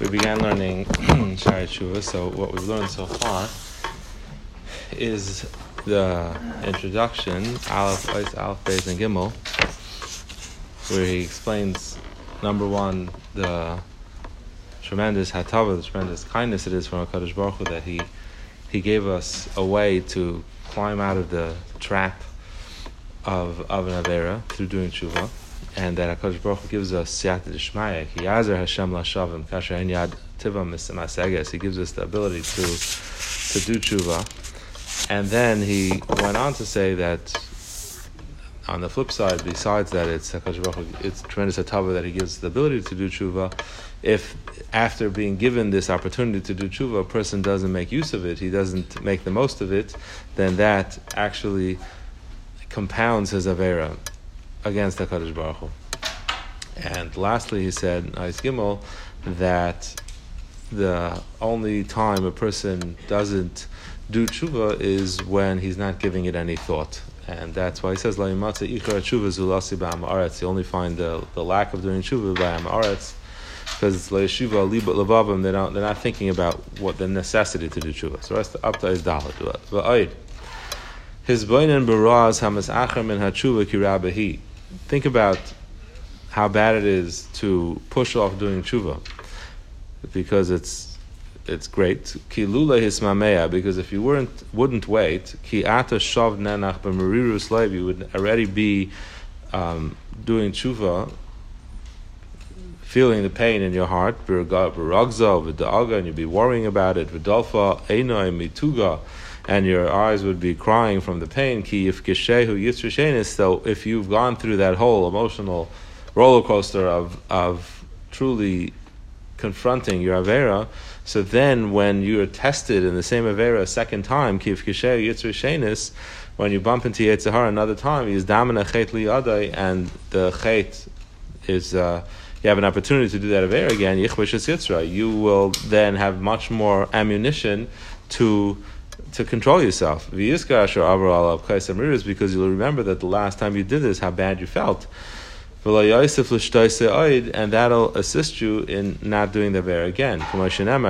we began learning Shaarei Tshuva. So what we've learned so far is the introduction, Aleph, Ois, Aleph, Beis, and Gimel, where he explains, number one, the tremendous hatava, the tremendous kindness it is from HaKadosh Baruch Hu that he, he gave us a way to climb out of the trap of, of an through doing Tshuva and that Hakadosh Baruch Hu gives us siyata d'shmaya. He yazer Hashem lashavim kasher en yad tivam maseges. He gives us the ability to to do tshuva, and then he went on to say that. On the flip side, besides that, it's Baruch Hu, it's tremendous hatava that he gives the ability to do tshuva. If after being given this opportunity to do tshuva, a person doesn't make use of it, he doesn't make the most of it, then that actually compounds his avera against HaKadosh Baruch Hu. And lastly, he said, Ais Gimel, that the only time a person doesn't do tshuva is when he's not giving it any thought. And that's why he says, You only find the, the lack of doing tshuva by Amaretz, because it's Le'yeshiva Levavim, they're not, they're not thinking about what the necessity to do tshuva. So the up to his dalit. His boinen baraz hamas acher min hatshuva ki kirabahi think about how bad it is to push off doing tshuva because it's it's great. Ki lula hismamea because if you weren't wouldn't wait, ki ata shav nenach b'merirus leiv, you would already be um, doing tshuva, feeling the pain in your heart, v'ragza v'da'aga, and you'd be worrying about it, v'dalfa einoi mituga, and your eyes would be crying from the pain. Ki if. So if you've gone through that whole emotional roller coaster of of truly confronting your avera, so then when you are tested in the same avera a second time, ki if yitzrishenis, when you bump into Yetzirah another time, is damina chet liyadai, and the chet is. Uh, you have an opportunity to do that avera again, you will then have much more ammunition to to control yourself. Because you'll remember that the last time you did this, how bad you felt. And that'll assist you in not doing the bear again. Right? So it's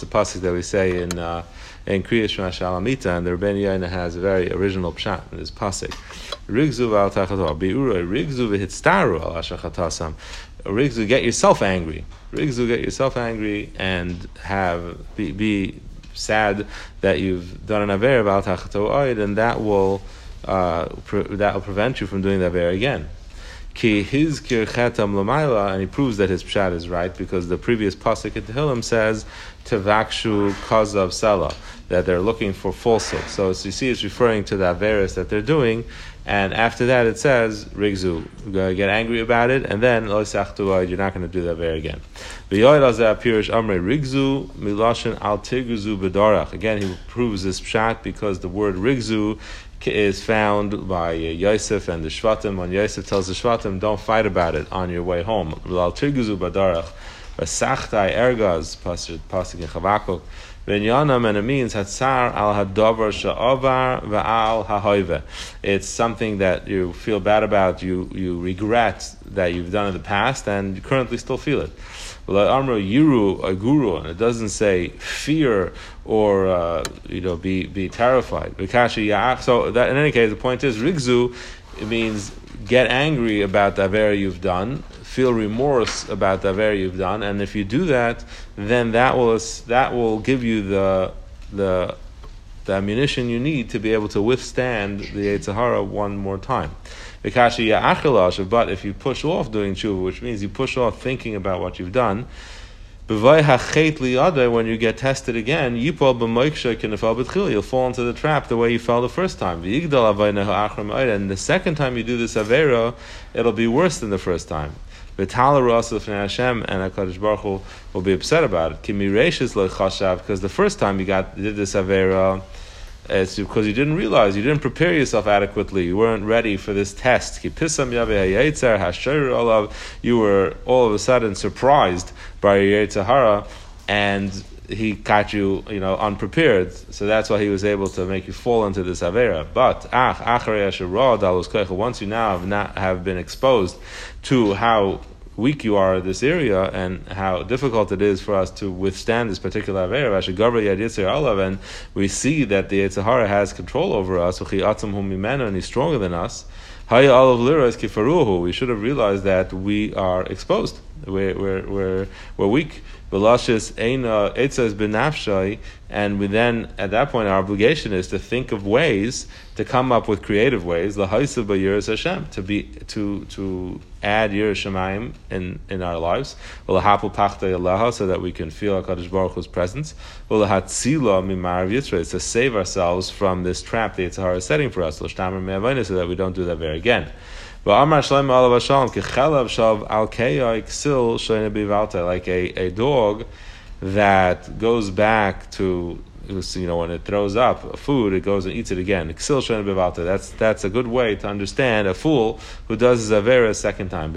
the pasuk that we say in uh, in Kriyash Shalamita, and the Rabbeinu Yonah has a very original pshat in this pasuk. Rigzu v'al tachator, bi'ura, rigzu v'hitstaru al ashachatasam. Rigzu, get yourself angry. Rigzu, get yourself angry and have be, be sad that you've done an aver about oid, and that will uh, pre- that will prevent you from doing the aver again. Ki his kirchetam lamaila, and he proves that his pshat is right because the previous pasuk at Tehillim says tevakshu kazav sela that they're looking for falsehood. So, so you see, it's referring to the averis that they're doing, and after that, it says, Rigzu, get angry about it, and then, you're not going to do that very again. Again, he proves this pshat because the word Rigzu is found by Yosef and the Shvatim. When Yosef tells the Shvatim, don't fight about it on your way home. Al Tirguzu Bedarach. Ergaz, Pasuk in Chavakuk. V'inyanam, and it means hatzar al hadavar sha'avar va'al ha'hoive. It's something that you feel bad about, you, you regret that you've done in the past, and you currently still feel it. Amro yiru a guru, and it doesn't say fear or uh, you know be be terrified. So that in any case, the point is rigzu. It means get angry about the aver you've done, feel remorse about the aver you've done, and if you do that, then that will that will give you the the the ammunition you need to be able to withstand the Yetzer Hara one more time. But if you push off doing tshuva, which means you push off thinking about what you've done, when you get tested again, you'll fall into the trap the way you fell the first time. And the second time you do this avera, it'll be worse than the first time. Hashem and Hakadosh Baruch Hu will be upset about it. because the first time you got did this avera, it's because you didn't realize you didn't prepare yourself adequately. You weren't ready for this test. You were all of a sudden surprised by Yetzer Hara, and he caught you, you know, unprepared. So that's why he was able to make you fall into this avera. But ah, once you now have not have been exposed to how weak you are in this area and how difficult it is for us to withstand this particular Avera, and we see that the Yetzer Hara has control over us, and he's stronger than us. We should have realized that we are exposed. We're, we're, we're, weak. Velashis Eina Eitzas Benafshai, and we then at that point our obligation is to think of ways to come up with creative ways, Lahaisa Bayiras Hashem, to be to to add yiras Shamayim in, in our lives, Lahapu Pachta Yalaha, so that we can feel HaKadosh Baruch Hu's presence, Lahatzila Mimar Yitzra, to save ourselves from this trap the Yetzer Hara is setting for us, so that we don't do that very again. Like a, a dog that goes back to you know when it throws up food, it goes and eats it again. That's that's a good way to understand a fool who does his avera a second time.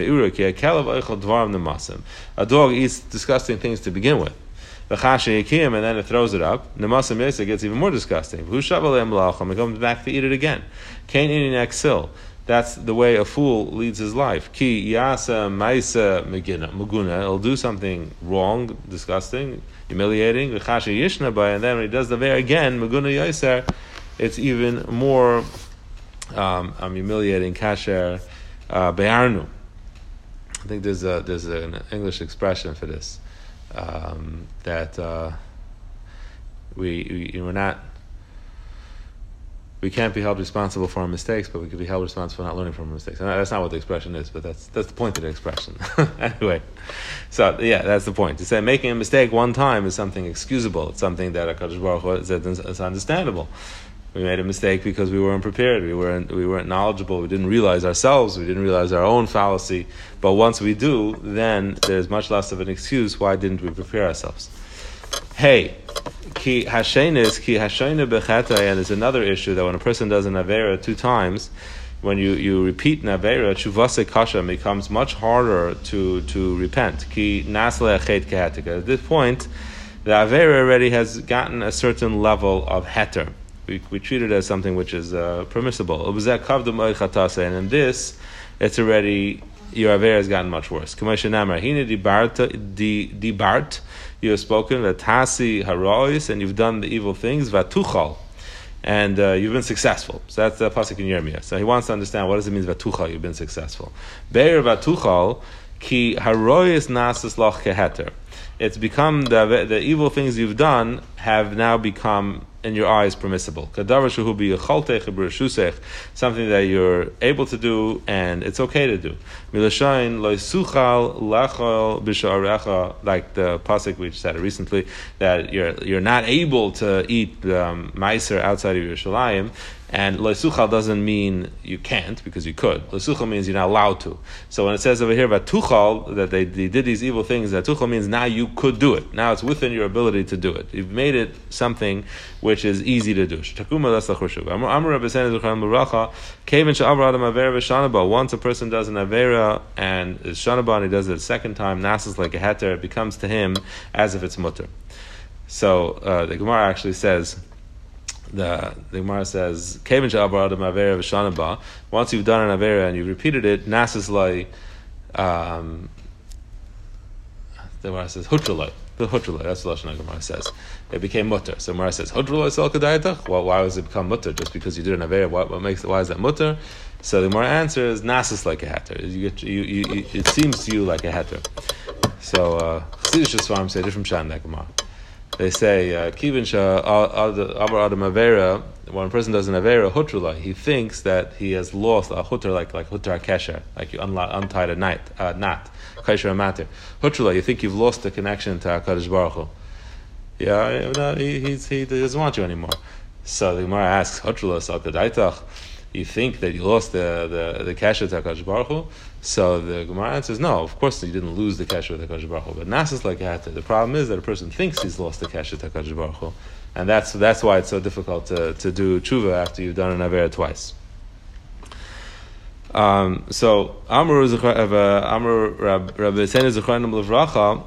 A dog eats disgusting things to begin with. And then it throws it up. Namasim gets even more disgusting. It comes back to eat it again. Kain in that's the way a fool leads his life. Ki yasa maisa muguna. He'll do something wrong, disgusting, humiliating. V'chasha yishna by, and then when he does the very again, muguna yaser, it's even more um, um, humiliating. Kasher uh, be'arnu. I think there's a there's an English expression for this um, that uh, we, we we're not we can't be held responsible for our mistakes, but we can be held responsible for not learning from our mistakes. And that's not what the expression is, but that's that's the point of the expression. anyway, so yeah, that's the point. To say making a mistake one time is something excusable. It's something that Hakadosh Baruch Hu is understandable. We made a mistake because we weren't prepared. We weren't we weren't knowledgeable. We didn't realize ourselves. We didn't realize our own fallacy. But once we do, then there's much less of an excuse. Why didn't we prepare ourselves? Hey, ki hashenis ki hashena becheta, and there's another issue that when a person does an avera two times, when you, you repeat avera, chuvase kasha becomes much harder to, to repent. Ki nasle kehetika. At this point, the avera already has gotten a certain level of heter. We, we treat it as something which is uh, permissible. And in this, it's already your avera has gotten much worse. Dibart, you have spoken tasi harois, and you've done the evil things vatuchal, and uh, you've been successful. So that's the pasuk in Yirmiyah. So he wants to understand what does it mean vatuchal? You've been successful. Beir vatuchal ki harois nasas loch keheter. It's become the the evil things you've done have now become in your eyes permissible. Something that you're able to do and it's okay to do. Like the pasuk we had recently, that you're you're not able to eat um, outside of Yerushalayim, and loisuchal doesn't mean you can't because you could. Loisuchal means you're not allowed to. So when it says over here about tuchal that they, they did these evil things, that tuchal means now you could do it. Now it's within your ability to do it. You've made it something which is easy to do. Once a person does an avera and is shanaba and he does it a second time, nasas like a heter, it becomes to him as if it's mutter. So uh, the Gemara actually says the the Gemara says, "Kevin Adam Avera v'Shanaba." Once you've done an Avera and you've repeated it, Nasas like, um, the Gemara says Hutralai. The Hutralai. That's what Lashon Gemara says. It became mutter. So Gemara says Hutralai Salkadayatach? Well, why was it become mutter? Just because you did an Avera, what, what makes it? Why is that mutter? So the Gemara answers Nasas like a hatter. You get you, you, you, it seems to you like a hatter. So uh, Chassidish Svarim say different shan Gemara they say uh, kivin avar adam avera. When a person does an avera hutrula, he thinks that he has lost a hutra like like hutra kesher, like you untied a knot, uh, knot, kesher matter. Hutrula, you think you've lost the connection to Hakadosh Baruch Hu. Yeah, no, he, he, he doesn't want you anymore. So the Gemara asks, Hutrula sakadaitach you think that you lost the the, the kasha to Hakadosh Baruch Hu. So the Gemara answers, no, of course you didn't lose the kasha to Hakadosh Baruch Hu, but Nasas like. The problem is that a person thinks he's lost the kasha to Hakadosh Baruch Hu, and that's that's why it's so difficult to, to do tshuva after you've done an avera twice. Um, so Amr Amr Rabbi Sena Zechronim Levracha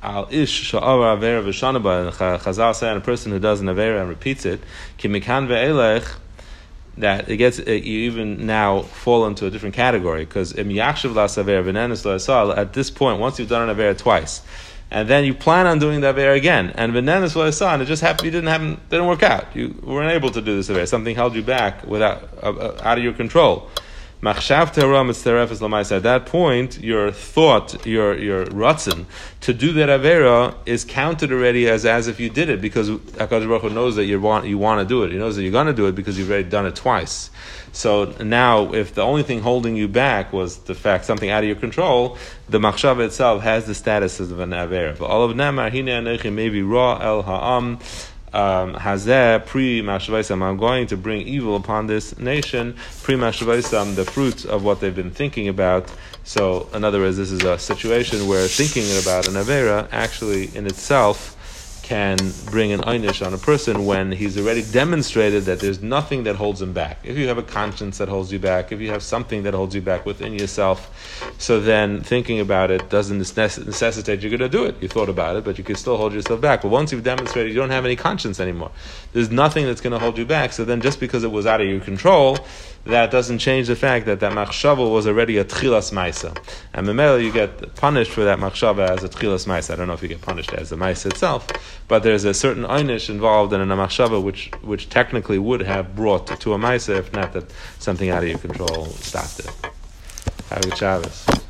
al ish sha'avar avera v'shanaba. Chazal say a person who does an avera and repeats it, ki mikan ve'elech that it gets it, you even now fall into a different category because at this point, once you've done an aver twice, and then you plan on doing the aver again, and venenis and it just happened, you didn't happen, didn't work out. You weren't able to do this aver. Something held you back without uh, uh, out of your control. At that point, your thought, your your rutzen to do that avera is counted already as as if you did it because Hakadosh Baruch Hu knows that you want you want to do it. He knows that you're going to do it because you've already done it twice. So now, if the only thing holding you back was the fact something out of your control, the machshava itself has the status of an avera. But all of nemar hine maybe raw el ha'am um, Hazeh pre Mashavaisam, I'm going to bring evil upon this nation, pre Mashavaisam, the fruits of what they've been thinking about. So, in other words, this is a situation where thinking about an Avera actually in itself can bring an einish on a person when he's already demonstrated that there's nothing that holds him back. If you have a conscience that holds you back, if you have something that holds you back within yourself, so then thinking about it doesn't necessitate you're going to do it. You thought about it, but you can still hold yourself back. But once you've demonstrated you don't have any conscience anymore, there's nothing that's going to hold you back. So then just because it was out of your control, that doesn't change the fact that that machshava was already a tchilas maisa. And memela, you get punished for that machshava as a tchilas maisa. I don't know if you get punished as a maisa itself, but there's a certain einish involved in a machshava which, which technically would have brought to a maisa if not that something out of your control stopped it. Have a good Shabbos.